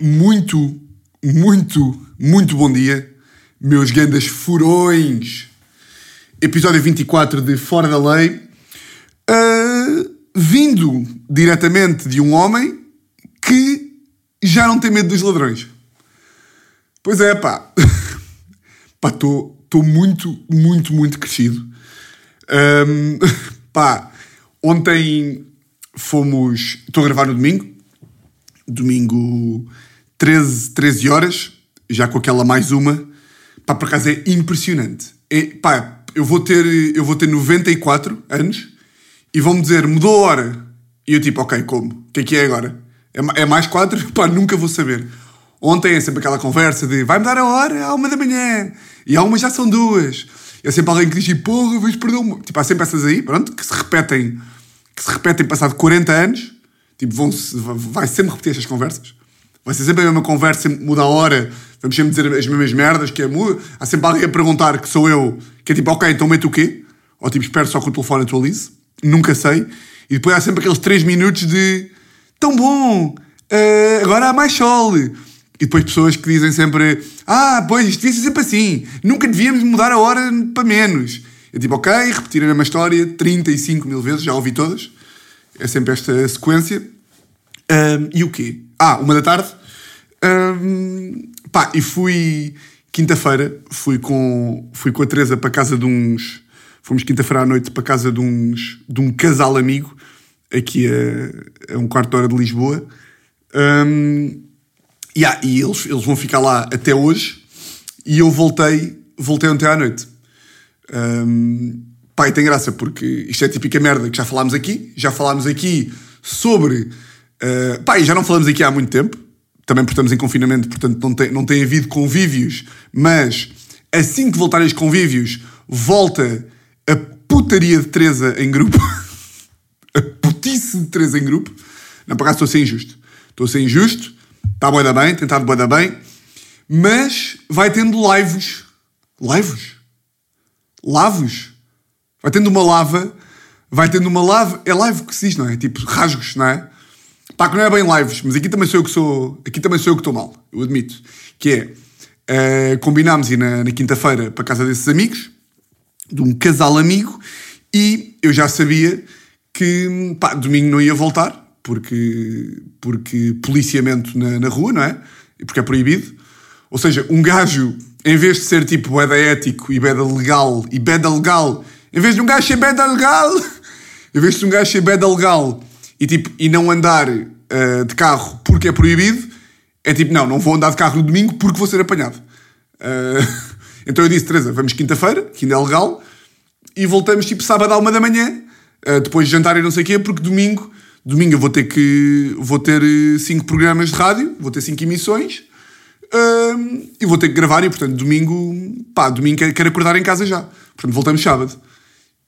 Muito, muito, muito bom dia, meus grandes furões. Episódio 24 de Fora da Lei. Ah, vindo diretamente de um homem que já não tem medo dos ladrões. Pois é, pá. pá, estou muito, muito, muito crescido. Ahm, pá, ontem fomos. Estou a gravar no domingo. Domingo 13, 13 horas, já com aquela mais uma. Pá, por acaso é impressionante. É, pá, eu vou ter, eu vou ter 94 anos e vão-me dizer, mudou a hora. E eu tipo, ok, como? O que é que é agora? É, é mais 4? Pá, nunca vou saber. Ontem é sempre aquela conversa de vai mudar a hora à uma da manhã e à uma já são duas. É sempre alguém que diz, porra, vais perder uma. Tipo, há sempre essas aí, pronto, que se repetem, que se repetem passado 40 anos. Tipo, vão vai sempre repetir estas conversas. Vai ser sempre a mesma conversa, sempre muda a hora, vamos sempre dizer as mesmas merdas, que é muda. Há sempre alguém a perguntar que sou eu, que é tipo, ok, então mete o quê? Ou tipo, espero só que o telefone atualize. Nunca sei. E depois há sempre aqueles 3 minutos de tão bom, eh, agora há mais sol. E depois pessoas que dizem sempre, ah, pois, isto devia ser sempre assim, nunca devíamos mudar a hora para menos. Eu tipo, ok, repetir a mesma história 35 mil vezes, já ouvi todas. É sempre esta sequência. Ahm, e o quê? Ah, uma da tarde. Ahm, pá, e fui quinta-feira, fui com, fui com a Teresa para casa de uns. Fomos quinta-feira à noite para casa de uns de um casal amigo, aqui a, a um quarto de hora de Lisboa. Ahm, yeah, e eles, eles vão ficar lá até hoje. E eu voltei, voltei ontem à noite. Um, e tem graça porque isto é típica merda que já falámos aqui. Já falámos aqui sobre. Uh, pá, e já não falamos aqui há muito tempo. Também porque estamos em confinamento, portanto não tem, não tem havido convívios. Mas assim que voltarem os convívios, volta a putaria de Teresa em grupo. a putice de Teresa em grupo. Não, por acaso estou a ser injusto. Estou a ser injusto. Está boa da bem, tentado boa da bem. Mas vai tendo lives. Lives? Lavos. Vai tendo uma lava, vai tendo uma lava. É live que se diz, não é? Tipo, rasgos, não é? Pá, que não é bem lives, mas aqui também sou eu que sou. Aqui também sou eu que estou mal, eu admito. Que é. eh, combinámos ir na, na quinta-feira para casa desses amigos, de um casal amigo, e eu já sabia que, pá, domingo não ia voltar, porque, porque policiamento na, na rua, não é? Porque é proibido. Ou seja, um gajo, em vez de ser tipo beda ético e beda legal e beda legal, em vez de um gajo ser beda legal, em vez de um gajo ser beda legal e, tipo, e não andar ah, de carro porque é proibido, é tipo, não, não vou andar de carro no domingo porque vou ser apanhado. Ah, então eu disse, Teresa, vamos quinta-feira, que ainda é legal, e voltamos tipo sábado à uma da manhã, ah, depois de jantar e não sei o quê, porque domingo, domingo eu vou ter que, vou ter cinco programas de rádio, vou ter cinco emissões, Hum, e vou ter que gravar e, portanto, domingo, pá, domingo quero, acordar em casa já. Portanto, voltamos sábado.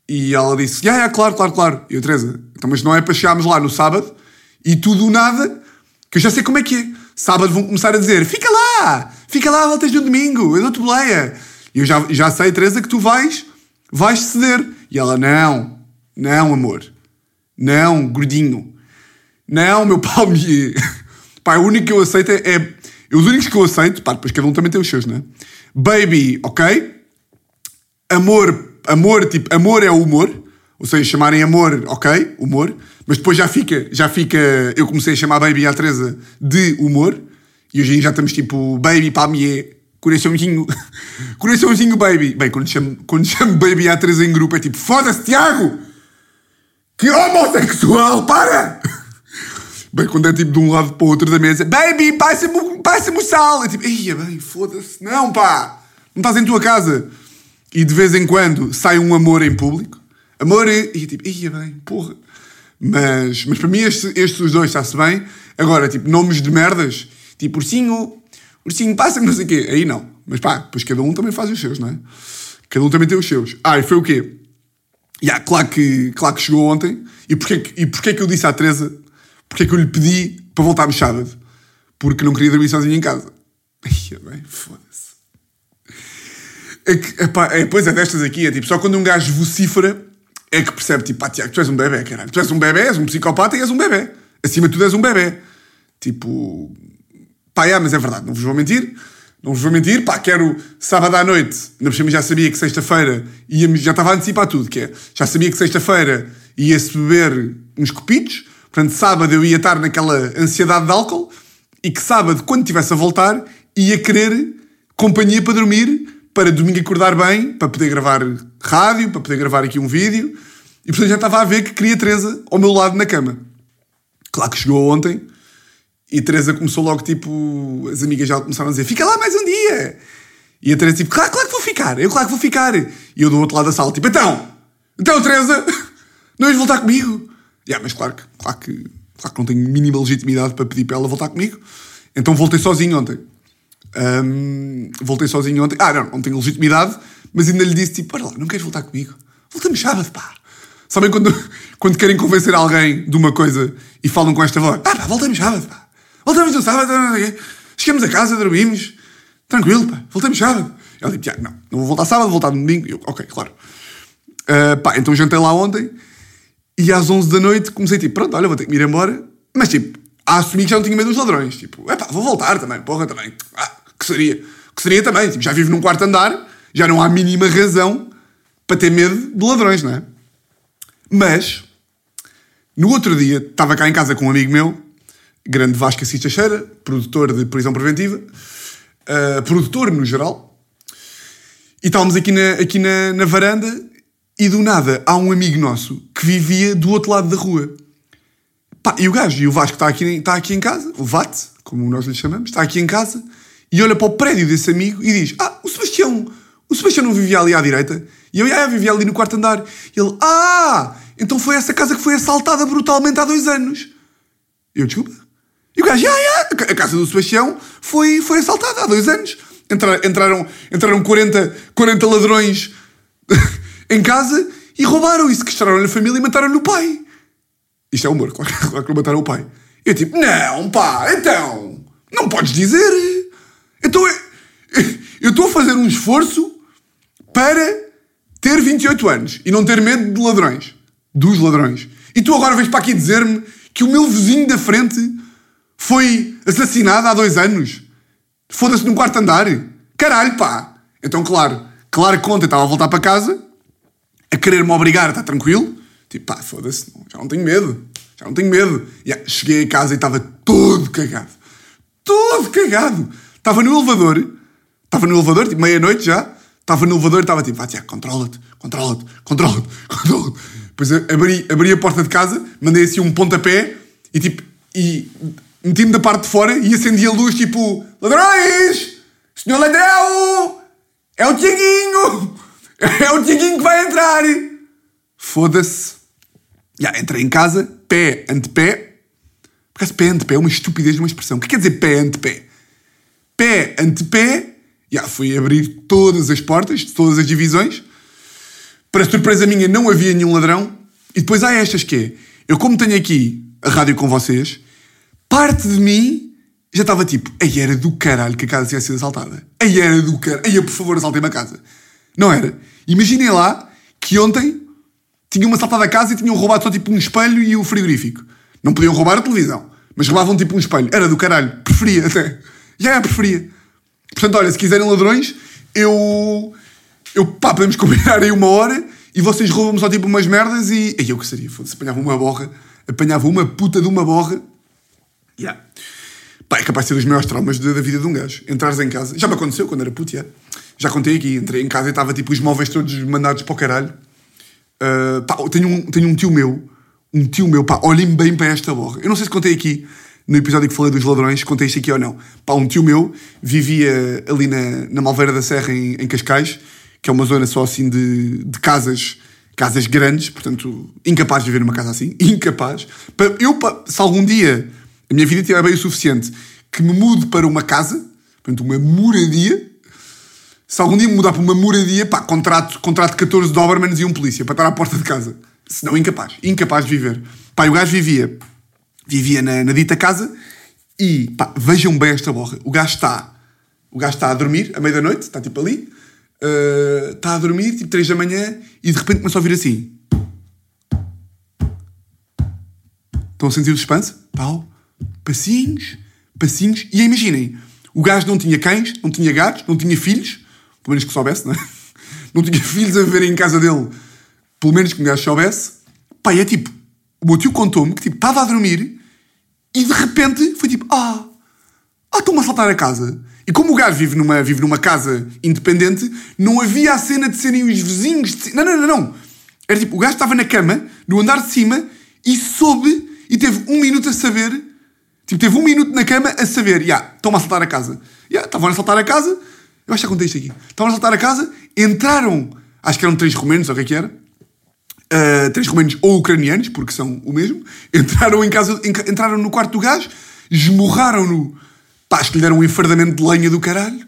E ela disse, ah, é, claro, claro, claro. E eu, Teresa, então, mas não é para chegarmos lá no sábado e tudo nada, que eu já sei como é que é. Sábado vão começar a dizer, fica lá, fica lá, voltas no domingo, eu dou-te boleia. E eu já, já sei, Teresa, que tu vais, vais ceder. E ela, não, não, amor, não, gordinho, não, meu palmier. Pá, o único que eu aceito é, é- Os únicos que eu aceito, pá, depois cada um também tem os seus, não é? Baby, ok? Amor, amor, tipo, amor é o humor. Ou seja, chamarem amor, ok, humor. Mas depois já fica, já fica. Eu comecei a chamar Baby à Teresa de humor. E hoje em dia já estamos tipo, Baby, palmier, coraçãozinho, coraçãozinho, Baby. Bem, quando chamo, quando chamo Baby à Teresa em grupo é tipo, foda-se, Tiago! Que homossexual, para! Bem, quando é tipo de um lado para o outro da mesa, baby, passa-me passa-me o sal. É tipo, ia bem, foda-se, não pá, não estás em tua casa. E de vez em quando sai um amor em público, amor, e tipo, ia bem, porra. Mas, mas para mim estes, estes os dois está-se bem. Agora, tipo, nomes de merdas, tipo ursinho, ursinho, passa-me não sei o quê. Aí não. Mas pá, depois cada um também faz os seus, não é? Cada um também tem os seus. Ah, e foi o quê? Yeah, claro, que, claro que chegou ontem. E porquê, e porquê que eu disse à Teresa? Porquê que eu lhe pedi para voltarmos sábado? Porque não queria dormir sozinho em casa. Ia bem, foda-se. É que, epá, é, pois é destas aqui, é tipo, só quando um gajo vocifera é que percebe, tipo, pá, Tiago, tu és um bebê, caralho. Tu és um bebê, és um psicopata e és um bebê. acima de tudo és um bebê. Tipo, pá, é, mas é verdade, não vos vou mentir. Não vos vou mentir, pá, quero sábado à noite. Ainda por cima já sabia que sexta-feira ia já estava a antecipar tudo, que é, já sabia que sexta-feira ia-se beber uns copitos, portanto, sábado eu ia estar naquela ansiedade de álcool e que sábado, quando estivesse a voltar, ia querer companhia para dormir, para domingo acordar bem, para poder gravar rádio, para poder gravar aqui um vídeo. E portanto já estava a ver que queria Teresa ao meu lado na cama. Claro que chegou ontem e Teresa começou logo tipo. As amigas já começaram a dizer: Fica lá mais um dia. E a Teresa tipo: Claro, claro que vou ficar, eu claro que vou ficar. E eu do outro lado da sala tipo: Então, então Teresa, não vais voltar comigo? Yeah, mas claro que, claro, que, claro que não tenho mínima legitimidade para pedir para ela voltar comigo. Então voltei sozinho ontem. Um, voltei sozinho ontem. Ah, não, não tenho legitimidade, mas ainda lhe disse tipo: lá, não queres voltar comigo? Voltamos sábado, pá. Sabem quando, quando querem convencer alguém de uma coisa e falam com esta voz? Ah, pá, voltamos sábado, pá. Voltamos no sábado, chegamos a casa, dormimos, tranquilo, pá, voltamos sábado. Ela tipo, não, não vou voltar sábado, vou voltar no domingo. Eu, ok, claro. Uh, pá, então jantei lá ontem e às 11 da noite comecei tipo, pronto, olha, vou ter que ir embora. Mas tipo, a assumir que já não tinha medo dos ladrões. Tipo, é pá, vou voltar também, porra, também. Ah, que seria? Que seria também. Tipo, já vivo num quarto andar, já não há mínima razão para ter medo de ladrões, não é? Mas, no outro dia, estava cá em casa com um amigo meu grande Vasco Assis Teixeira, produtor de prisão preventiva, uh, produtor no geral. E estávamos aqui, na, aqui na, na varanda e do nada há um amigo nosso que vivia do outro lado da rua. Pá, e o gajo, e o Vasco está aqui, está aqui em casa, o Vate, como nós lhe chamamos, está aqui em casa e olha para o prédio desse amigo e diz: Ah, o Sebastião, o Sebastião não vivia ali à direita? E eu, ah, vivia ali no quarto andar. E ele, ah, então foi essa casa que foi assaltada brutalmente há dois anos. Eu, desculpa, e o gajo, ah, yeah, a casa do Sebastião foi, foi assaltada há dois anos. Entraram, entraram, entraram 40, 40 ladrões em casa e roubaram e sequestraram a família e mataram o pai. Isto é humor, claro, claro que mataram o pai. Eu tipo, não, pá, então, não podes dizer. Então, eu estou a fazer um esforço para ter 28 anos e não ter medo de ladrões. Dos ladrões. E tu agora vens para aqui dizer-me que o meu vizinho da frente foi assassinada há dois anos. Foda-se num quarto andar. Caralho, pá. Então, claro, claro que ontem estava a voltar para casa, a querer-me obrigar a estar tranquilo. Tipo, pá, foda-se, já não tenho medo. Já não tenho medo. Yeah, cheguei a casa e estava todo cagado. Todo cagado. Estava no elevador. Estava no elevador, tipo, meia-noite já. Estava no elevador e estava tipo, ah, Tiago, controla-te, controla-te, controla-te, controla-te. Depois abri, abri a porta de casa, mandei assim um pontapé e tipo, e meti-me da parte de fora e acendi a luz tipo: Ladrões! Senhor ladrão! É o Tiaguinho! É o Tiaguinho que vai entrar! Foda-se. Já, entrei em casa, pé ante pé. Por acaso, pé ante pé é uma estupidez de uma expressão. O que quer dizer pé ante pé? Pé ante pé. Já, fui abrir todas as portas todas as divisões. Para surpresa minha, não havia nenhum ladrão. E depois há estas que é. Eu, como tenho aqui a rádio com vocês, parte de mim já estava tipo, aí era do caralho que a casa tinha sido assaltada. Aí era do caralho. Aí, por favor, assaltei-me a casa. Não era? Imaginem lá que ontem tinham assaltado a casa e tinham roubado só tipo um espelho e o frigorífico. Não podiam roubar a televisão, mas roubavam tipo um espelho. Era do caralho. Preferia até. Já é, preferia. Portanto, olha, se quiserem ladrões, eu. Eu, pá, podemos combinar aí uma hora e vocês roubam-me só tipo umas merdas e. Aí eu que seria, foda-se, apanhava uma borra, apanhava uma puta de uma borra Yeah. Pá, é capaz de ser dos maiores traumas da, vida de um gajo. Entrares em casa. Já me aconteceu quando era puto, yeah. Já contei aqui. Entrei em casa e estava tipo os móveis todos mandados para o caralho. Uh, pá, tenho um, tenho um tio meu. Um tio meu, pá, olhem bem para esta borra. Eu não sei se contei aqui no episódio que falei dos ladrões, contei isto aqui ou não. Pá, um tio meu vivia ali na, na Malveira da Serra, em, em Cascais, que é uma zona só assim de, de casas casas grandes, portanto, incapaz de viver numa casa assim, incapaz. Eu, se algum dia a minha vida tiver bem o suficiente que me mude para uma casa, portanto, uma moradia. Se algum dia mudar para uma moradia, pá, contrato, contrato 14 Dobermans e um polícia para estar à porta de casa. Senão, incapaz. Incapaz de viver. Pá, o gajo vivia, vivia na, na dita casa e, pá, vejam bem esta borra. O gajo está, o gajo está a dormir, à meia da noite, está tipo ali, uh, está a dormir, tipo 3 da manhã, e de repente começa a ouvir assim. Estão a sentir o suspense? Pau, passinhos, passinhos. E imaginem, o gajo não tinha cães, não tinha gatos, não tinha filhos, pelo menos que soubesse, não é? Não tinha filhos a viver em casa dele, pelo menos que o gajo soubesse. E é tipo, o meu tio contou-me que tipo, estava a dormir e de repente foi tipo, ah, ah, estão-me a saltar a casa. E como o gajo vive numa, vive numa casa independente, não havia a cena de serem os vizinhos. De... Não, não, não, não. Era tipo, o gajo estava na cama, no andar de cima, e soube e teve um minuto a saber. Tipo, teve um minuto na cama a saber, já, yeah, estão-me a saltar a casa. Já, yeah, estavam a saltar a casa. Eu acho que já contei isto aqui. Estavam a saltar a casa, entraram, acho que eram três romanos, ou o que é que era. Uh, três romanos ou ucranianos, porque são o mesmo. Entraram em casa, entraram no quarto do gajo, esmurraram-no Pá, acho que lhe deram um enfardamento de lenha do caralho.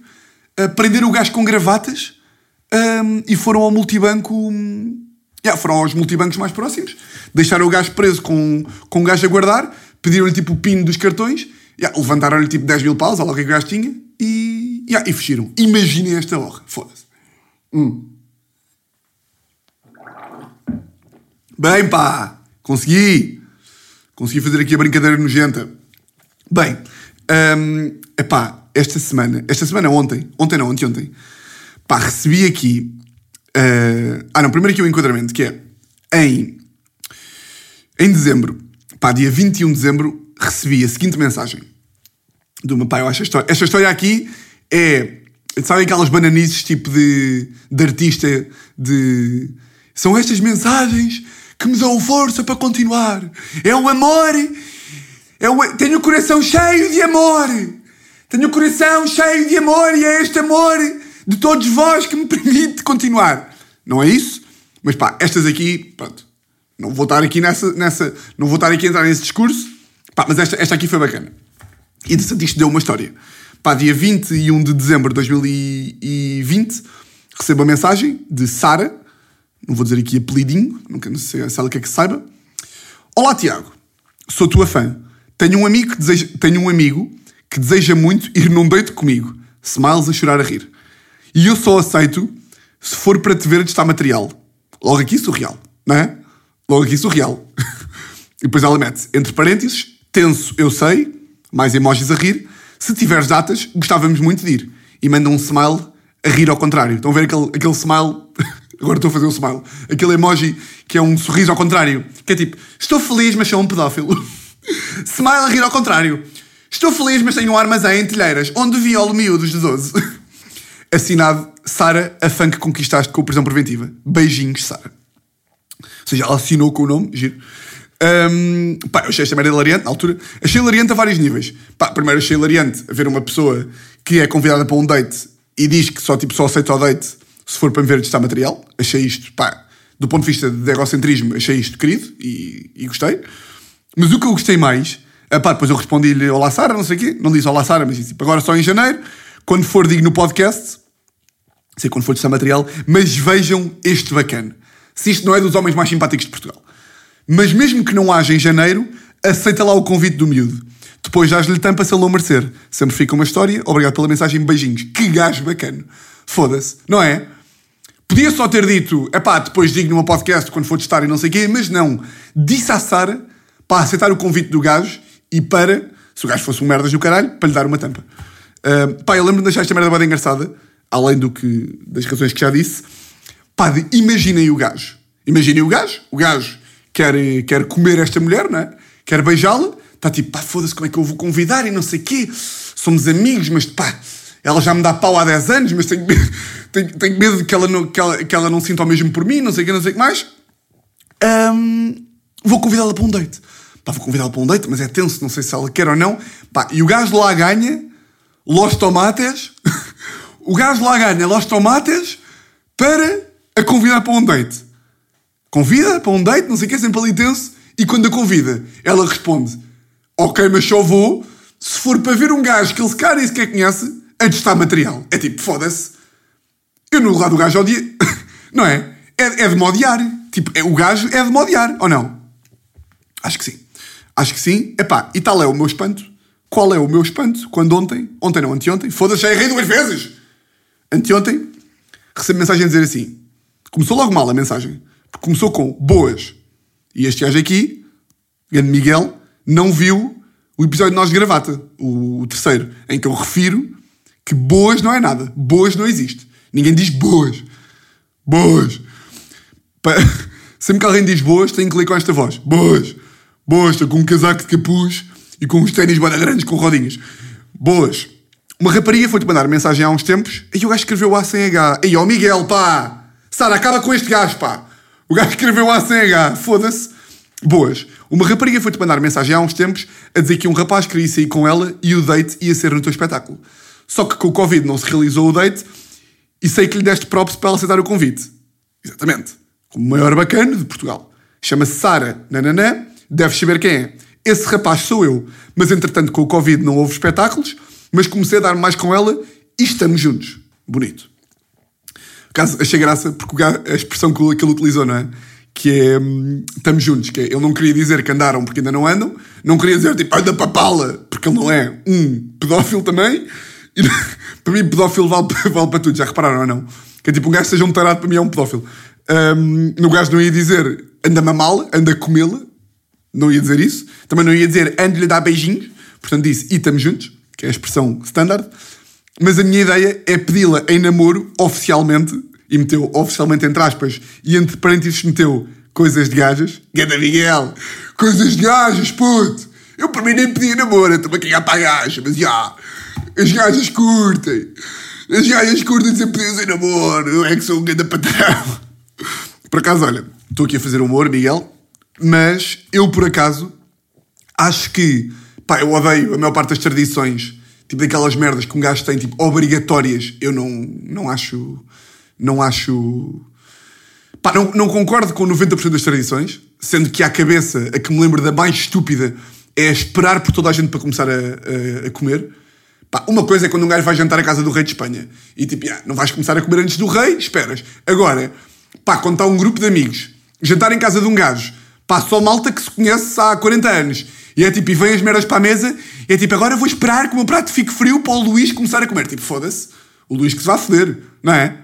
Uh, prenderam o gajo com gravatas um, e foram ao multibanco. Um, yeah, foram aos multibancos mais próximos. Deixaram o gajo preso com, com o gajo a guardar. Pediram-lhe tipo o pino dos cartões. Yeah, Levantaram-lhe tipo 10 mil paus, olha o que o gajo tinha. E, yeah, e fugiram. Imaginem esta honra. Foda-se. Hum. Bem, pá. Consegui. Consegui fazer aqui a brincadeira nojenta. Bem, um, epá, esta semana, esta semana ontem, ontem não, ontem, ontem, pá, recebi aqui. Uh, ah, não, primeiro aqui o enquadramento, que é em, em dezembro, pá, dia 21 de dezembro, recebi a seguinte mensagem do meu pai. Eu acho esta história, esta história aqui é. Sabem aquelas bananices tipo de, de artista de. São estas mensagens que me dão força para continuar. É o amor eu tenho o coração cheio de amor. Tenho o coração cheio de amor e é este amor de todos vós que me permite continuar. Não é isso? Mas pá, estas aqui, pronto. Não vou estar aqui nessa. nessa não vou estar aqui a entrar nesse discurso. Pá, mas esta, esta aqui foi bacana. E interessante, isto deu uma história. Pá, dia 21 de dezembro de 2020, recebo uma mensagem de Sara. Não vou dizer aqui apelidinho, não sei se ela quer que saiba. Olá, Tiago. Sou tua fã. Tenho um amigo que deseja, tenho um amigo que deseja muito ir num date comigo. Smiles a chorar a rir. E eu só aceito se for para te ver a testar material. Logo aqui surreal, não é? Logo aqui surreal. e depois ela mete, entre parênteses, tenso, eu sei, mais emojis a rir. Se tiveres datas, gostávamos muito de ir. E manda um smile a rir ao contrário. Estão a ver aquele, aquele smile. Agora estou a fazer um smile. Aquele emoji que é um sorriso ao contrário. Que é tipo, estou feliz, mas sou um pedófilo. Smile a rir ao contrário. Estou feliz, mas tenho um armazém em telheiras, onde violo miúdos de 12. Assinado Sara, a fã que conquistaste com prisão preventiva. Beijinhos, Sara. Ou seja, ela assinou com o nome, giro. Um, pá, eu achei esta merda hilariante na altura. Achei hilariante a vários níveis. Pá, primeiro achei hilariante ver uma pessoa que é convidada para um date e diz que só, tipo, só aceita o date se for para me ver testar material. Achei isto, pá, do ponto de vista de egocentrismo, achei isto querido e, e gostei. Mas o que eu gostei mais, pá, depois eu respondi-lhe Olá Sara, não sei o quê, não disse Olá Sara, mas disse tipo, agora só em janeiro, quando for digo no podcast, sei quando for testar material, mas vejam este bacana. Se isto não é dos homens mais simpáticos de Portugal. Mas mesmo que não haja em janeiro, aceita lá o convite do miúdo. Depois dás-lhe tampa se ele não merecer. Sempre fica uma história. Obrigado pela mensagem. Beijinhos. Que gajo bacana. Foda-se. Não é? Podia só ter dito, é pá, depois digo numa podcast quando for testar e não sei o quê, mas não. Disse à Sara para aceitar o convite do gajo e para, se o gajo fosse um merdas do caralho, para lhe dar uma tampa. Uh, pá, eu lembro-me de deixar esta merda bem engraçada, além do que, das razões que já disse. Pá, imaginem o gajo. Imaginem o gajo. O gajo quer, quer comer esta mulher, não é? Quer beijá-la. Está tipo, pá, foda-se, como é que eu vou convidar e não sei quê. Somos amigos, mas pá, ela já me dá pau há 10 anos, mas tenho, tenho, tenho medo que ela, não, que, ela, que ela não sinta o mesmo por mim, não sei o que, não sei o que mais. Um, vou convidá-la para um date. Pá, vou convidá-la para um date, mas é tenso, não sei se ela quer ou não. Pá, e o gajo lá ganha los tomates. o gajo lá ganha los tomates para a convidar para um date. Convida para um date, não sei o que, sempre ali tenso. E quando a convida, ela responde: Ok, mas só vou se for para ver um gajo que ele se cara e sequer conhece a testar material. É tipo, foda-se. Eu no lugar do gajo odia. não é? é? É de modiar. Tipo, é, o gajo é de modiar, ou não? Acho que sim. Acho que sim. Epá, e tal é o meu espanto. Qual é o meu espanto? Quando ontem, ontem não, anteontem, foda-se, já errei duas vezes. Anteontem, recebo mensagem a dizer assim. Começou logo mal a mensagem. Porque começou com boas. E este gajo aqui, grande Miguel, não viu o episódio de Nós de Gravata, o, o terceiro, em que eu refiro que boas não é nada. Boas não existe. Ninguém diz boas. Boas. Pa- Sempre que alguém diz boas, tem que ler com esta voz. Boas. Boas, estou com um casaco de capuz e com uns ténis bada grandes com rodinhas. Boas. Uma rapariga foi-te mandar mensagem há uns tempos e o gajo escreveu A sem H. Ei, ó Miguel, pá! Sara, acaba com este gajo, pá! O gajo escreveu A sem H. Foda-se. Boas. Uma rapariga foi-te mandar mensagem há uns tempos a dizer que um rapaz queria sair com ela e o date ia ser no teu espetáculo. Só que com o Covid não se realizou o date e sei que lhe deste props para ela aceitar o convite. Exatamente. O maior bacana de Portugal. Chama-se Sara, nananã, deves saber quem é. Esse rapaz sou eu. Mas entretanto, com o Covid não houve espetáculos, mas comecei a dar mais com ela e estamos juntos. Bonito. Por acaso, achei graça porque a expressão que ele utilizou, não é? Que é hum, estamos juntos, que é, ele não queria dizer que andaram porque ainda não andam, não queria dizer tipo anda para pala, porque ele não é um pedófilo também, e para mim pedófilo vale, vale para tudo, já repararam ou não? Que é tipo um gajo seja um tarado para mim é um pedófilo. Hum, no gajo não ia dizer anda mamá-la, anda comê-la, não ia dizer isso, também não ia dizer ando-lhe dar beijinhos, portanto disse e estamos juntos, que é a expressão standard. Mas a minha ideia é pedi-la em namoro oficialmente, e meteu oficialmente entre aspas, e entre parênteses meteu coisas de gajas. Ganda Miguel, coisas de gajas, puto! Eu para mim nem pedi namoro, estou-me a cagar para a gaja, mas já, as gajas curtem. As gajas curtem ser pedidos em namoro, eu é que sou um ganda patrão. Por acaso, olha, estou aqui a fazer humor, Miguel, mas eu por acaso acho que, pá, eu odeio a maior parte das tradições, tipo daquelas merdas que um gajo tem, tipo, obrigatórias. Eu não, não acho, não acho, pá, não, não concordo com 90% das tradições, sendo que à cabeça a que me lembro da mais estúpida é esperar por toda a gente para começar a, a- a comer. Pá, uma coisa é quando um gajo vai jantar à casa do rei de Espanha e tipo, ah, não vais começar a comer antes do rei, esperas. Agora, pá, quando está um grupo de amigos, jantar em casa de um gajo, pá, só malta que se conhece há 40 anos e é tipo, e vem as merdas para a mesa e é tipo, agora vou esperar que o meu prato fique frio para o Luís começar a comer. Tipo, foda-se, o Luís que se vai foder, não é?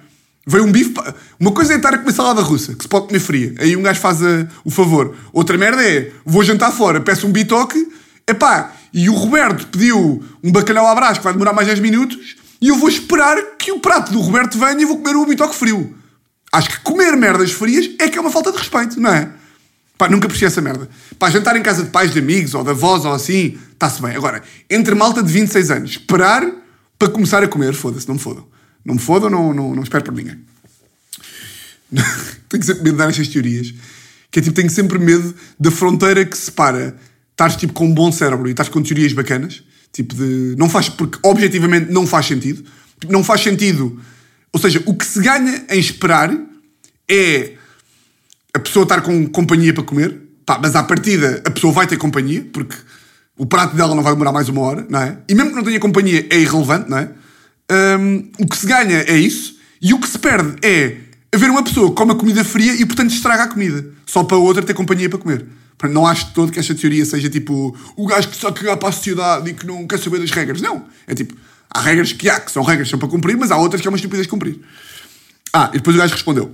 Veio um bife. pa- Uma coisa é estar a comer salada russa, que se pode comer fria. Aí um gajo faz a- o favor. Outra merda é, vou jantar fora, peço um bitoque, epá, e o Roberto pediu um bacalhau à brás que vai demorar mais 10 minutos, e eu vou esperar que o prato do Roberto venha e vou comer o bitoque frio. Acho que comer merdas frias é que é uma falta de respeito, não é? Pá, nunca percebi essa merda. Pá, jantar em casa de pais, de amigos, ou de avós, ou assim, está-se bem. Agora, entre malta de 26 anos, esperar para começar a comer, foda-se, não me fodam. Não me fodam, não, não, não espero por ninguém. tenho sempre medo de dar estas teorias. Que é tipo, tenho sempre medo da fronteira que separa estás tipo com um bom cérebro e estás com teorias bacanas. Tipo de. Não faz. Porque objetivamente não faz sentido. Tipo, Não faz sentido. Ou seja, o que se ganha em esperar é a pessoa estar com companhia para comer. Pá, mas à partida a pessoa vai ter companhia, porque o prato dela não vai demorar mais uma hora, não é? E mesmo que não tenha companhia é irrelevante, não é? Hum, o que se ganha é isso, e o que se perde é haver uma pessoa que come a comida fria e portanto estraga a comida, só para outra ter companhia para comer. Não acho todo que esta teoria seja tipo o gajo que só cagar para a sociedade e que não quer saber das regras. Não. É tipo, há regras que há, que são regras que são para cumprir, mas há outras que é uma estupidez cumprir. Ah, e depois o gajo respondeu.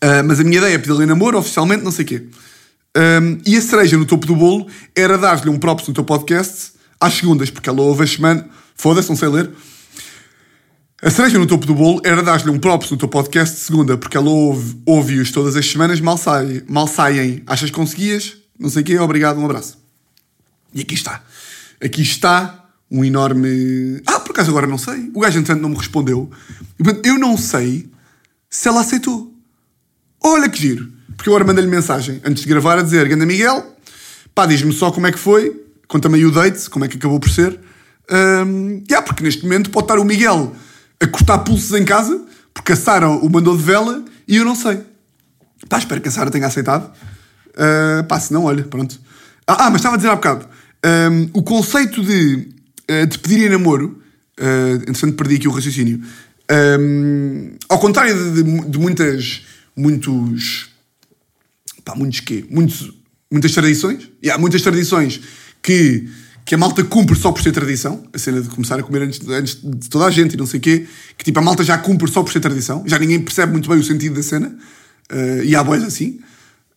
Ah, mas a minha ideia é pedir-lhe namoro, oficialmente, não sei o quê. Ahm, e a cereja no topo do bolo era dar-lhe um props no teu podcast às segundas, porque ela ouve a semana. Foda-se, não sei ler. A cereja no topo do bolo era dar-lhe um props no teu podcast de segunda, porque ela ouve- ouve-os todas as semanas, mal, sai, mal saem. Achas que conseguias? Não sei o quê, obrigado, um abraço. E aqui está. Aqui está um enorme. Ah, por acaso agora não sei. O gajo, entanto, não me respondeu. Eu não sei se ela aceitou. Olha que giro. Porque eu agora mandei-lhe mensagem antes de gravar a dizer: Ganda Miguel, pá, diz-me só como é que foi, conta-me aí o date, como é que acabou por ser. Um, yeah, porque neste momento pode estar o Miguel a cortar pulsos em casa, porque a Sara o mandou de vela e eu não sei. Pá, espero que a Sara tenha aceitado. Uh, pá, se não, olha, pronto. Ah, ah, mas estava a dizer há bocado. Um, o conceito de, uh, de pedir em namoro, uh, entretanto perdi aqui o raciocínio, um, ao contrário de, de- de muitas, muitos, pá, muitos quê? Muitos, muitas tradições. E há muitas tradições que, que a malta cumpre só por ser tradição. A cena de começar a comer antes, antes de toda a gente e não sei o quê. Que tipo, a malta já cumpre só por ser tradição. Já ninguém percebe muito bem o sentido da cena. Uh, e há boas assim.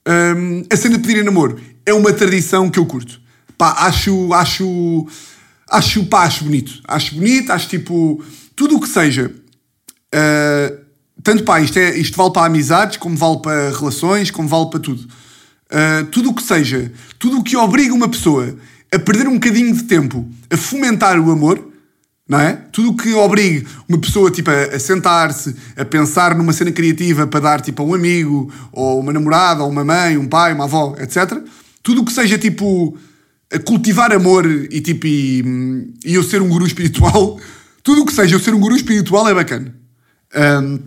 Um, a cena de pedir em namoro é uma tradição que eu curto. Pá, acho, acho, acho, pá, acho bonito. Acho bonito, acho tipo, tudo o que seja. Uh, tanto pá, isto, é, isto vale para amizades, como vale para relações, como vale para tudo. Uh, tudo o que seja, tudo o que obriga uma pessoa a perder um bocadinho de tempo a fomentar o amor, não é? Tudo o que obrigue uma pessoa tipo, a, a sentar-se, a pensar numa cena criativa para dar tipo, a um amigo, ou uma namorada, ou uma mãe, um pai, uma avó, etc. Tudo o que seja tipo a cultivar amor e tipo e, e eu ser um guru espiritual, tudo o que seja eu ser um guru espiritual é bacana. Um,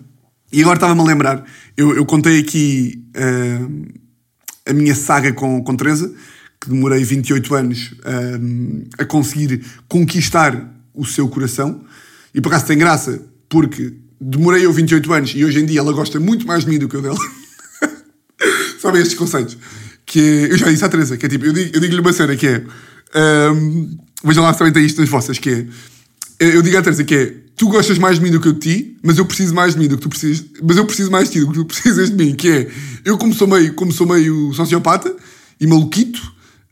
e agora estava-me a lembrar, eu, eu contei aqui um, a minha saga com, com Teresa, que demorei 28 anos um, a conseguir conquistar o seu coração. E por acaso tem graça, porque demorei eu 28 anos e hoje em dia ela gosta muito mais de mim do que eu dela. Sabem estes conceitos? Que é, eu já disse à Teresa, que é tipo, eu digo-lhe digo uma cena que é. Um, vejam lá se também tem isto nas vossas, que é. Eu digo à Teresa que é. Tu gostas mais de mim do que eu de ti, mas eu preciso mais de mim do que tu precisas. Mas eu preciso mais de ti do que tu precisas de mim, que é. Eu, como sou meio, como sou meio sociopata e maluquito,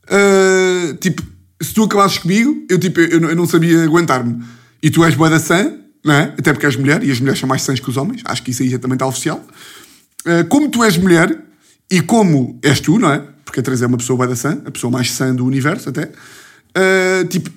uh, tipo, se tu acabasses comigo, eu, tipo, eu, eu não sabia aguentar-me. E tu és boa da sã, não é? Até porque és mulher, e as mulheres são mais sãs que os homens, acho que isso aí já também está oficial. Uh, como tu és mulher, e como és tu, não é? Porque a Teresa é uma pessoa boa da sã, a pessoa mais sã do universo até. Uh, tipo,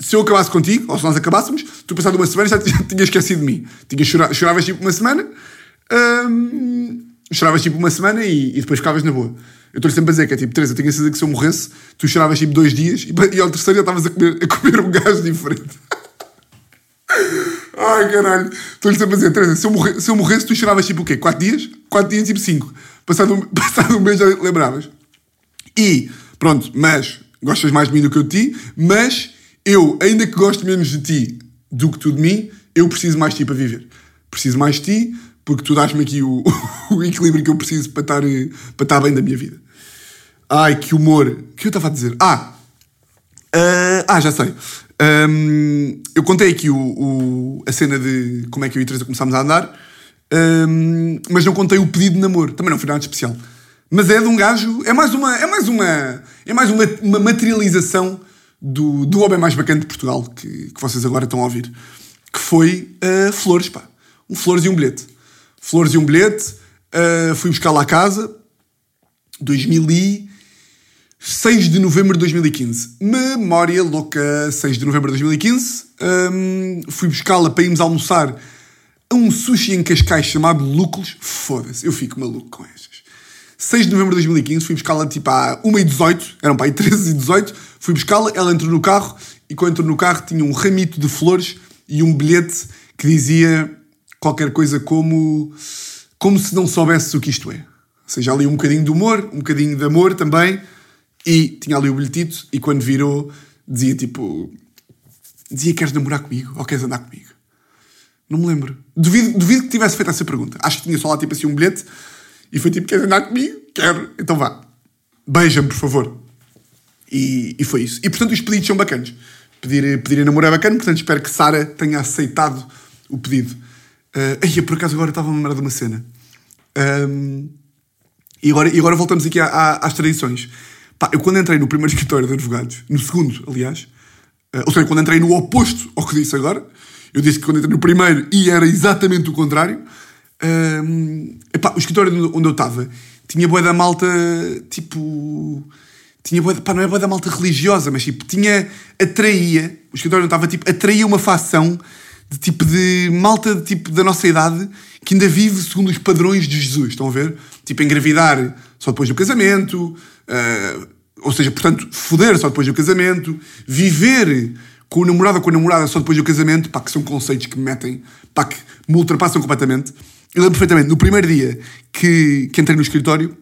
se eu acabasse contigo, ou se nós acabássemos, tu passado uma semana já tinhas esquecido de mim. Tinhas chora, choravas tipo uma semana, uh, choravas tipo uma semana e, e depois ficavas na boa. Eu estou-lhe sempre a dizer que é tipo, Teresa, tenho a certeza que se eu morresse, tu choravas tipo dois dias e, e ao terceiro já estavas a comer, a comer um gajo diferente. Ai caralho, estou-lhe sempre a dizer, Teresa, se eu, morre, se eu morresse, tu choravas tipo o quê? Quatro dias? Quatro dias, tipo cinco. Passado um, passado um mês já lembravas. E, pronto, mas gostas mais de mim do que eu de ti, mas eu, ainda que goste menos de ti do que tu de mim, eu preciso mais de ti para viver. Preciso mais de ti porque tu dás-me aqui o, o, equilíbrio que eu preciso para estar, para estar bem da minha vida. Ai, que humor. O que eu estava a dizer? Ah! Uh, ah, já sei. Um, eu contei aqui o, o, a cena de como é que eu e a Teresa começámos a andar, um, mas não contei o pedido de namoro. Também não foi nada especial. Mas é de um gajo. É mais uma. É mais uma. É mais uma, uma materialização do, do homem mais bacana de Portugal que, que vocês agora estão a ouvir. Que foi uh, Flores, pá. Um Flores e um bilhete. Flores e um bilhete. Uh, fui buscar lá a casa. 2006 de novembro de 2015. Memória louca, 6 de novembro de 2015. Um, fui buscá-la para irmos almoçar a um sushi em Cascais chamado Lúculos. Foda-se, eu fico maluco com estas. 6 de novembro de 2015, fui buscá-la tipo à 1h18, eram para aí 13 e 18, fui buscá-la, ela entrou no carro e quando entrou no carro tinha um ramito de flores e um bilhete que dizia qualquer coisa como como se não soubesse o que isto é. Ou seja, ali um bocadinho de humor, um bocadinho de amor também, e tinha ali o bilhetito, e quando virou, dizia tipo: Dizia queres namorar comigo ou queres andar comigo? Não me lembro. Duvido, duvido que tivesse feito essa pergunta. Acho que tinha só lá tipo assim um bilhete, e foi tipo: Queres andar comigo? Quero. Então vá. Beija-me, por favor. E, e foi isso. E portanto, os pedidos são bacanas. Pedir, pedir a namorar é bacana, portanto, espero que Sara tenha aceitado o pedido. Uh, por acaso, agora estava a lembrar de uma cena. Um, e, agora, e agora voltamos aqui às tradições. Pá, eu quando entrei no primeiro escritório de advogados, no segundo, aliás, uh, ou seja, quando entrei no oposto ao que disse agora, eu disse que quando entrei no primeiro e era exatamente o contrário. Um, epá, o escritório onde eu estava tinha boa da malta, tipo. Tinha boa, pá, não é boa da malta religiosa, mas tipo, tinha. atraía. O escritório onde estava, tipo, atraía uma facção de tipo de malta de, tipo da nossa idade que ainda vive segundo os padrões de Jesus, estão a ver? Tipo, engravidar só depois do casamento, uh, ou seja, portanto, foder só depois do casamento, viver com o namorado ou com a namorada só depois do casamento, pá, que são conceitos que me metem, pá, que me ultrapassam completamente. Eu lembro perfeitamente, no primeiro dia que, que entrei no escritório,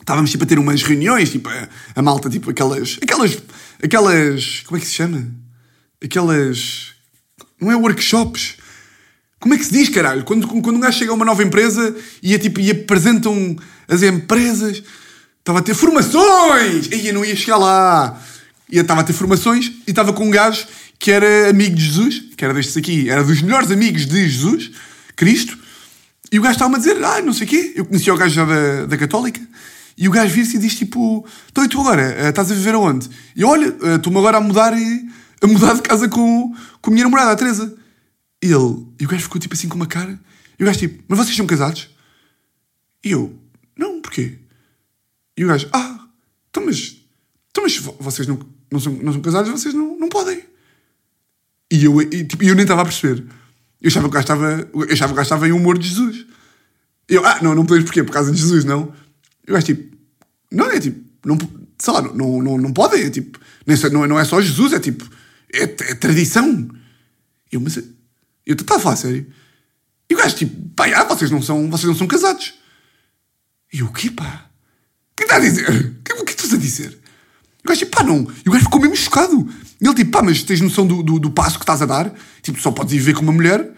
estávamos tipo a ter umas reuniões, tipo a, a malta, tipo aquelas, aquelas, aquelas, como é que se chama? Aquelas não é workshops. Como é que se diz, caralho? Quando, quando um gajo chega a uma nova empresa e, é, tipo, e apresentam as empresas, estava a ter formações! E eu não ia chegar lá. E estava a ter formações e estava com um gajo que era amigo de Jesus, que era destes aqui, era dos melhores amigos de Jesus, Cristo. E o gajo estava-me a dizer, ah, não sei o quê. Eu conhecia o gajo já da, da Católica. E o gajo vira-se e diz tipo: Então e tu agora? Eh, estás a viver aonde? E olha, eh, estou-me agora a mudar, a mudar de casa com, com a minha namorada, a Teresa. E ele, e o gajo ficou tipo assim com uma cara. E o gajo tipo: Mas vocês são casados? E eu: Não, porquê? E o gajo: Ah, então mas, então, mas vo- vocês não, não, são, não são casados, vocês não, não podem. E eu, e, tipo, eu nem estava a perceber. Eu achava que estava, eu achava que estava em humor de Jesus. Eu, ah, não, não podemos porquê? Por causa de Jesus, não. Eu acho tipo, não, é tipo, não, sei lá, não, não, não podem, é tipo, não, é- não é só Jesus, é tipo, é, é tradição. Eu, mas, eu estava a falar a sério. E o gajo tipo, pá, ah, vocês não são, vocês não são casados. E eu, o quê, pá? O que está a dizer? O que, o que estás a dizer? O gajo tipo, pá, não. E o gajo ficou mesmo chocado. E ele tipo, pá, mas tens noção do, do, do passo que estás a dar? Tipo, só podes ir viver com uma mulher.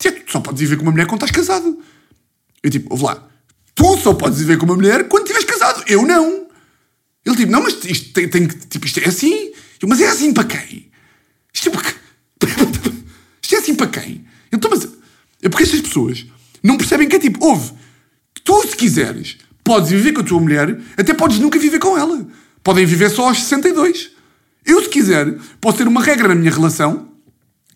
Tu só podes viver com uma mulher quando estás casado. Eu tipo, ouve lá. Tu só podes viver com uma mulher quando estiveres casado. Eu não. Ele tipo, não, mas isto tem, tem. Tipo, isto é assim. Eu, mas é assim para quem? Isto é para quem? Isto é assim para quem? Então, mas. É porque estas pessoas não percebem que é tipo, ouve, tu se quiseres, podes viver com a tua mulher, até podes nunca viver com ela. Podem viver só aos 62. Eu, se quiser, posso ter uma regra na minha relação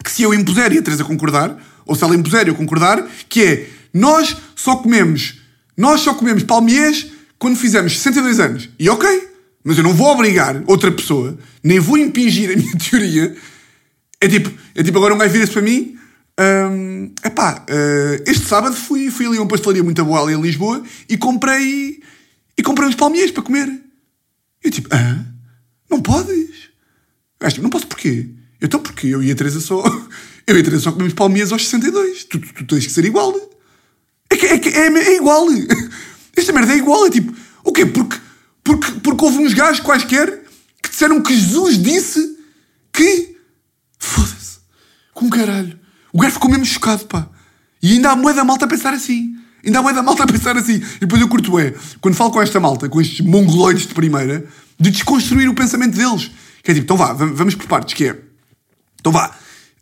que se eu impuser e a Teresa concordar, ou se ela impuser e eu concordar, que é nós só comemos, nós só comemos palmiers quando fizermos 62 anos. E ok, mas eu não vou obrigar outra pessoa, nem vou impingir a minha teoria. É tipo, é tipo agora um gajo vira-se para mim. hum, epá, eh, este sábado fui, fui ali a uma pastelaria muito boa ali em Lisboa e comprei e comprei uns palmiers para comer. Eu tipo, hã? Não podes? Eu tipo, não posso porquê? Então porquê? Eu e a Teresa só. Eu e a Teresa só comemos palmiers aos 62. Tu, tu, tu tens que ser igual. É, que, é, que- é, é igual. Esta merda é igual. É tipo, o quê? Porque, porque, porque houve uns gajos quaisquer que disseram que Jesus disse que. Foda-se. Com caralho. O gajo ficou mesmo chocado, pá. E ainda há moeda malta a pensar assim. Ainda há moeda malta a pensar assim. E depois eu curto é, quando falo com esta malta, com estes mongoloides de primeira, de desconstruir o pensamento deles. Que é tipo, então vá, vam- vamos por partes, que é. Então vá.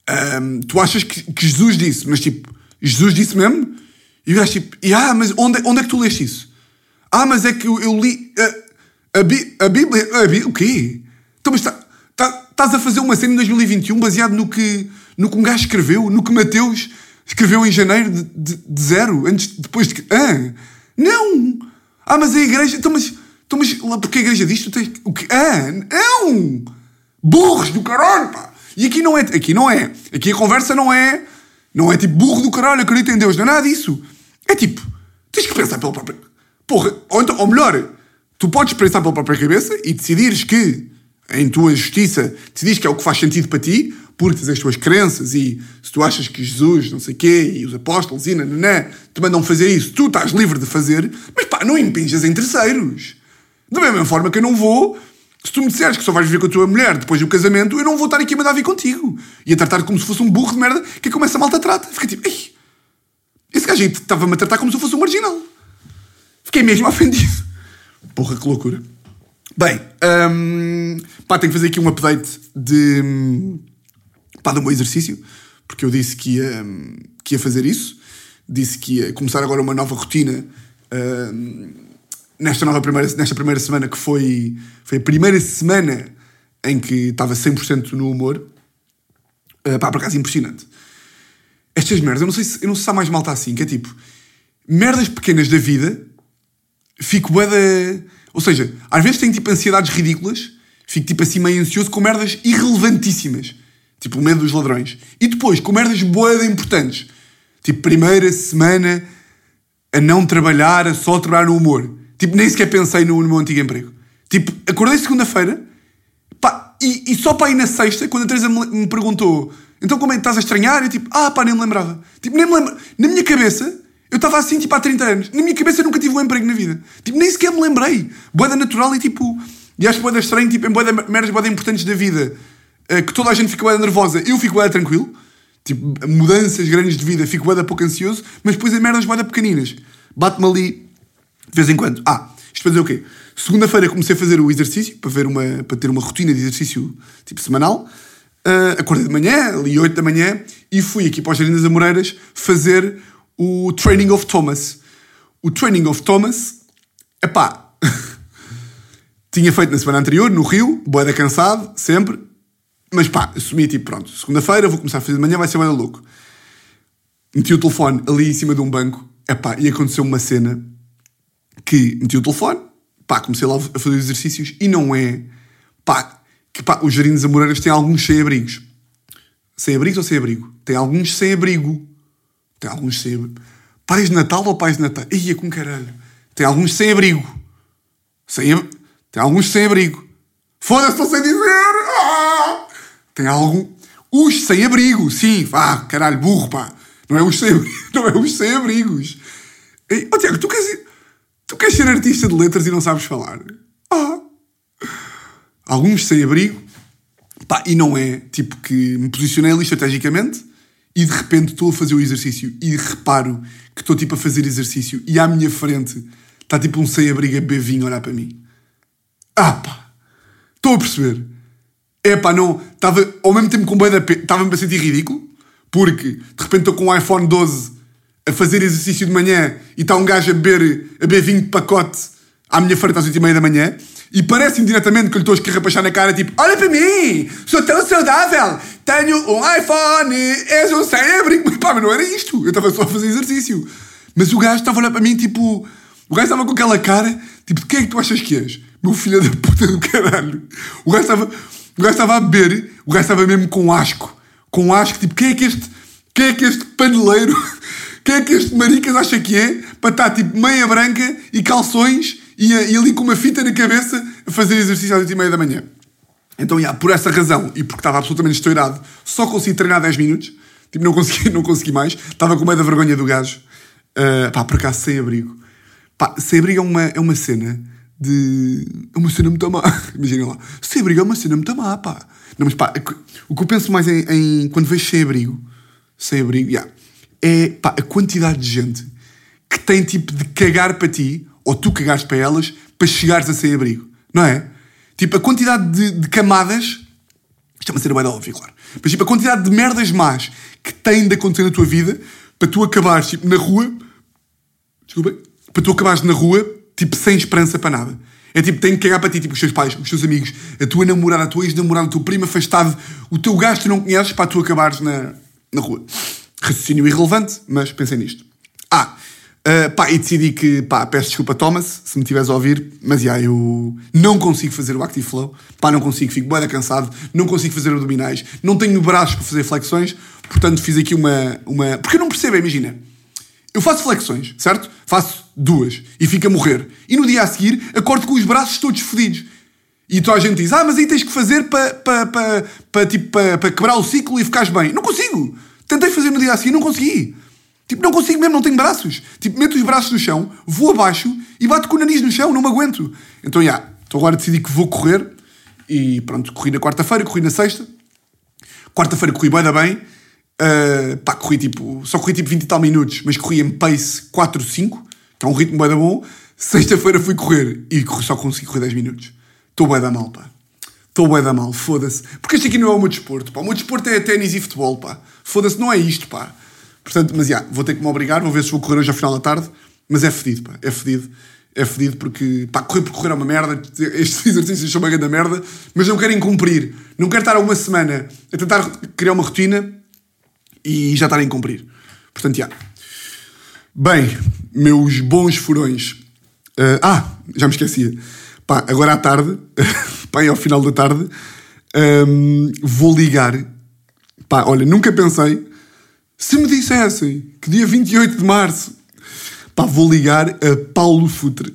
Ahm, tu achas que, que Jesus disse, mas tipo, Jesus disse mesmo? E o gajo tipo, e, ah, mas onde, onde é que tu leste isso? Ah, mas é que eu, eu li a, a, Bí- a Bíblia. A o quê? Então, mas tá- tá- estás a fazer uma cena em 2021 baseado no que, no que um gajo escreveu, no que Mateus escreveu em janeiro de, de- de zero, antes, depois de. Ah, não! Ah, mas a igreja. Então, mas, então, mas porque a igreja diz, tu tens. O quê? Ah, não! Burros do caralho, pá! E aqui não é. Aqui não é. Aqui a conversa não é. Não é tipo burro do caralho, acredita em Deus, não é nada disso. É tipo, tens que pensar pela própria. Porra, ou, então, ou melhor, tu podes pensar pela própria cabeça e decidires que, em tua justiça, decidires que é o que faz sentido para ti, porque tens as tuas crenças e se tu achas que Jesus, não sei quê, e os apóstolos e nananã, te mandam fazer isso, tu estás livre de fazer, mas pá, não impinjas em terceiros. Da mesma forma que eu não vou, se tu me disseres que só vais viver com a tua mulher depois do casamento, eu não vou estar aqui a mandar vir contigo. E a tratar como se fosse um burro de merda, que é como essa malta trata. Fica tipo, ei, esse gajo estava-me a tratar como se eu fosse um marginal. Fiquei mesmo ofendido. Porra, que loucura. Bem, hum, pá, tenho que fazer aqui um update de, hum, pá, do meu exercício, porque eu disse que ia, hum, que ia fazer isso. Disse que ia começar agora uma nova rotina hum, nesta nova primeira, nesta primeira semana, que foi, foi a primeira semana em que estava 100% no humor. Uh, pá, por acaso impressionante. Estas merdas, eu não sei se, eu não sei se há mais malta assim, que é tipo, merdas pequenas da vida, fico bué da... Ou seja, às vezes tenho tipo ansiedades ridículas, fico tipo assim meio ansioso com merdas irrelevantíssimas. Tipo o medo dos ladrões. E depois com merdas bué importantes. Tipo, primeira semana a não trabalhar, a só trabalhar no humor. Tipo, nem sequer pensei no, no meu antigo emprego. Tipo, acordei segunda-feira e, e só para ir na sexta, quando a Teresa me, me perguntou então como é que estás a estranhar? Eu tipo, ah pá, nem me lembrava. Tipo, nem me lembro. Na minha cabeça, eu estava assim tipo há 30 anos. Na minha cabeça eu nunca tive um emprego na vida. Tipo, nem sequer me lembrei. Boeda natural e tipo, e acho boeda estranho, tipo, em boeda merdas boeda importantes da vida, eh, que toda a gente fica boeda nervosa, eu fico boeda tranquilo. Tipo, mudanças grandes de vida, fico boeda pouco ansioso, mas depois as merdas boeda pequeninas. Bate-me ali de vez em quando. Ah, isto para dizer o quê? Segunda-feira comecei a fazer o exercício, para, ver uma, para ter uma rotina de exercício tipo semanal. Ah, acordei de manhã, ali 8 da manhã, e fui aqui para os Jardim das Amoreiras fazer o Training of Thomas. O Training of Thomas, epá, tinha feito na semana anterior, no Rio, boeda cansado, sempre. Mas pá, assumi tipo, pronto, segunda-feira vou começar a fazer de manhã, vai ser boeda louco. Meti o telefone ali em cima de um banco, epá, e aconteceu uma cena que meti o telefone, pá, comecei lá a fazer exercícios e não é, pá, que pá, os jardins amoreiros têm alguns sem-abrigos. Sem-abrigos ou sem-abrigo? Tem alguns sem-abrigo. Tem alguns sem-abrigo. Pais de Natal ou pais de Natal? Ia com caralho. Tem alguns sem-abrigo. Sem, tem alguns sem-abrigo. Foda-se, não sei dizer! Ah! Tem algum. Os sem-abrigo, sim, vá, caralho, burro, pá. Não é os sem-abrigo, não é os sem-abrigos. Oh, Tiago, tu queres, tu queres ser artista de letras e não sabes falar? Ah! Alguns sem-abrigo, pá, e não é tipo que me posicionei ali estrategicamente e de repente estou a fazer o exercício e reparo que estou tipo a fazer exercício e à minha frente está tipo um sem-abrigo a beber vinho a olhar para mim. Ah pá, estou a perceber. É pá, não, estava ao mesmo tempo com bem da estava-me a sentir ridículo, porque de repente estou com um iPhone 12 a fazer exercício de manhã e está um gajo a beber, a beber vinho de pacote à minha frente às 8 e meia da manhã e parece indiretamente que lhe estou a escarrapachar na cara, tipo, olha para mim, sou tão saudável, tenho um iPhone, és um sem-abrigo. Pá, mas não era isto, eu estava só a fazer exercício. Mas o gajo estava a olhar para mim, tipo, o gajo estava com aquela cara, tipo, quem é que tu achas que és? Meu filho da puta do caralho. O gajo estava, o gajo estava a beber, o gajo estava mesmo com asco, com asco, tipo, quem é que este, quem é que este paneleiro, quem é que este maricas acha que é, para estar, tipo, meia branca e calções e, e ali com uma fita na cabeça a fazer exercício às 8 e meia da manhã. Então, yeah, por essa razão e porque estava absolutamente estourado, só consegui treinar 10 minutos. Tipo, não consegui, não consegui mais. Estava com medo da vergonha do gajo. Uh, pá, por acaso, sem abrigo. Pá, sem abrigo é uma, é uma cena de. É uma cena muito má. Imaginem lá. Sem abrigo é uma cena muito má, pá. Não, mas pá, o que eu penso mais em, em quando vejo sem abrigo, sem abrigo, yeah, é pá, a quantidade de gente que tem tipo de cagar para ti ou tu cagaste para elas para chegares a sem abrigo, não é? Tipo, a quantidade de, de camadas. Isto é uma cena bem óbvia, claro. Mas tipo, a quantidade de merdas más que têm de acontecer na tua vida para tu acabares tipo, na rua. Desculpa. Para tu acabares na rua, tipo, sem esperança para nada. É tipo, tem que cagar para ti, tipo, os teus pais, os teus amigos, a tua namorada, a tua ex-namorada, o teu primo afastado, o teu gajo que não conheces para tu acabares na, na rua. Raciocínio irrelevante, mas pensem nisto. Ah, Uh, pá, e decidi que, pá, peço desculpa, Thomas, se me estiveres a ouvir, mas já, eu não consigo fazer o Active Flow, pá, não consigo, fico bem cansado, não consigo fazer abdominais, não tenho braços para fazer flexões, portanto fiz aqui uma. uma... Porque eu não percebo, imagina, eu faço flexões, certo? Faço duas e fico a morrer, e no dia a seguir acordo com os braços todos fodidos. E toda a gente diz, ah, mas aí tens que fazer para pa, pa, pa, tipo, pa, pa quebrar o ciclo e ficares bem. Não consigo! Tentei fazer no dia a seguir, não consegui. Tipo, não consigo mesmo, não tenho braços. Tipo, meto os braços no chão, vou abaixo e bato com o nariz no chão, não me aguento. Então, já, yeah, então agora decidi que vou correr e pronto, corri na quarta-feira, corri na sexta. Quarta-feira corri bem bem. Uh, pá, corri tipo, só corri tipo 20 e tal minutos, mas corri em pace 4, 5, que é um ritmo bem da bom. Sexta-feira fui correr e só consegui correr 10 minutos. Estou bem da mal, pá. Estou bem da mal, foda-se. Porque este aqui não é o meu desporto, pá. O meu desporto é ténis e futebol, pá. Foda-se, não é isto, pá. Portanto, mas já, yeah, vou ter que me obrigar, vou ver se vou correr hoje ao final da tarde, mas é fedido, pá, é fedido. É fedido porque, pá, correr por correr é uma merda, estes exercícios são uma grande merda, mas não querem cumprir. Não quero estar uma semana a tentar criar uma rotina e já estarem a cumprir. Portanto, já. Bem, meus bons furões. Uh, ah, já me esquecia. Pá, agora à tarde, pá, ao final da tarde, um, vou ligar. Pá, olha, nunca pensei se me dissessem que dia 28 de março, pá, vou ligar a Paulo Futre.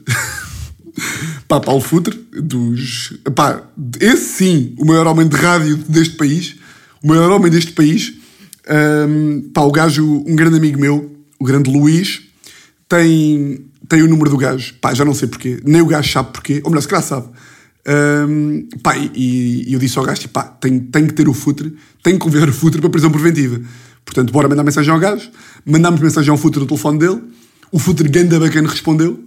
pá, Paulo Futre, dos. pá, esse sim, o maior homem de rádio deste país, o maior homem deste país. Um, pá, o gajo, um grande amigo meu, o grande Luís, tem, tem o número do gajo. Pá, já não sei porquê, nem o gajo sabe porquê, ou melhor, se calhar sabe. Um, pá, e, e, eu disse ao gajo: pá, que ter o Futre, tenho que convidar o Futre para prisão preventiva. Portanto, bora mandar mensagem ao gajo. Mandámos mensagem ao Futre do telefone dele. O Futre ganda bacana respondeu.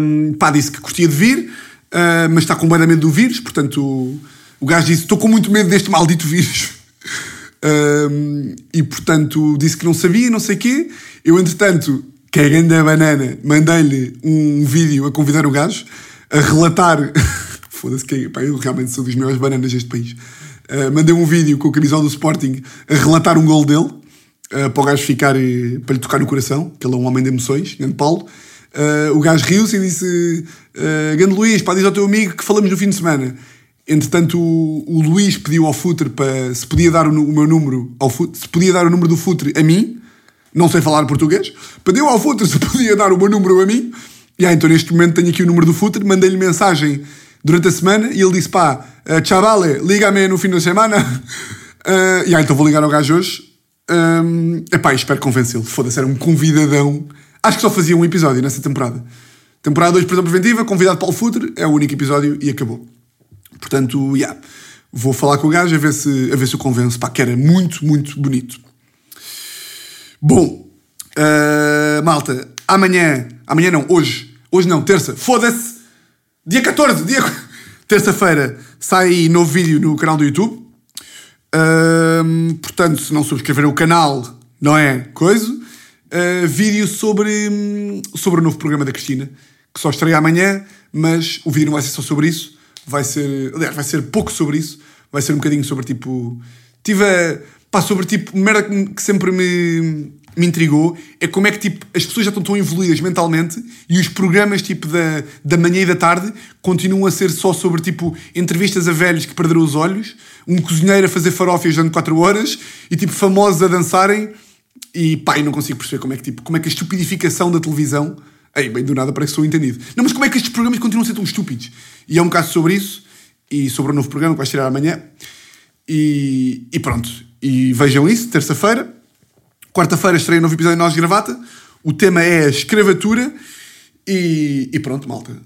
Um, pá, disse que curtia de vir, uh, mas está com medo do vírus. Portanto, o, o gajo disse: Estou com muito medo deste maldito vírus. Um, e portanto, disse que não sabia, não sei o quê. Eu, entretanto, que é a grande banana, mandei-lhe um vídeo a convidar o gajo a relatar. Foda-se, que pá, eu realmente sou dos maiores bananas deste país. Uh, mandei um vídeo com o camisola do Sporting a relatar um gol dele, uh, para o gajo ficar, uh, para lhe tocar no coração, que ele é um homem de emoções, grande Paulo. o gajo riu-se e disse: uh, Grande Luís, pá, diz ao teu amigo que falamos no fim de semana. Entretanto, o, o Luís pediu ao Futre para se podia dar o, o meu número ao Futre, se podia dar o número do Futre a mim, não sei falar português, pediu ao Futre se podia dar o meu número a mim. Aí, então neste momento tenho aqui o número do Futre, mandei-lhe mensagem durante a semana e ele disse: pá, uh, chavale, liga-me no fim da semana. Uh, e aí, então vou ligar ao gajo hoje. Um, epá, espero convencê-lo. Foda-se, era um convidadão. Acho que só fazia um episódio nessa temporada. Temporada 2, prisão preventiva, convidado para o Futre, é o único episódio e acabou. Portanto, yeah, vou falar com o gajo a ver se, a ver se o convenço. Pá, que era muito, muito bonito. Bom, uh, malta, amanhã, amanhã não, hoje, hoje não, terça, foda-se, dia 14, dia... terça-feira, sai novo vídeo no canal do YouTube. Portanto, se não subscreverem o canal, não é coisa. Uh, vídeo sobre, sobre o novo programa da Cristina, que só estreia amanhã, mas o vídeo não vai ser só sobre isso vai ser. Aliás, vai ser pouco sobre isso. Vai ser um bocadinho sobre tipo. Tive a. Pá, sobre tipo. Merda que sempre me, me intrigou é como é que tipo, as pessoas já estão tão evoluídas mentalmente e os programas tipo da, da manhã e da tarde continuam a ser só sobre tipo entrevistas a velhos que perderam os olhos, um cozinheiro a fazer farófias durante 4 horas e tipo famosos a dançarem. E pá, eu não consigo perceber como é que, tipo, como é que a estupidificação da televisão Ei, bem do nada parece que sou entendido. Não, mas como é que estes programas continuam a ser tão estúpidos? E é um caso sobre isso e sobre o novo programa que vai tirar amanhã. E, e pronto. E vejam isso, terça-feira. Quarta-feira estreia um novo episódio de Nós de Gravata. O tema é a escravatura. E, e pronto, malta.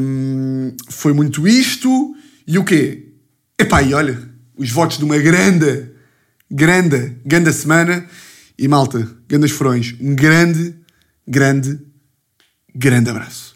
Um, foi muito isto. E o quê? Epá, e olha, os votos de uma grande, grande, grande semana. E malta, grandes furões. Um grande, grande Grande abraço.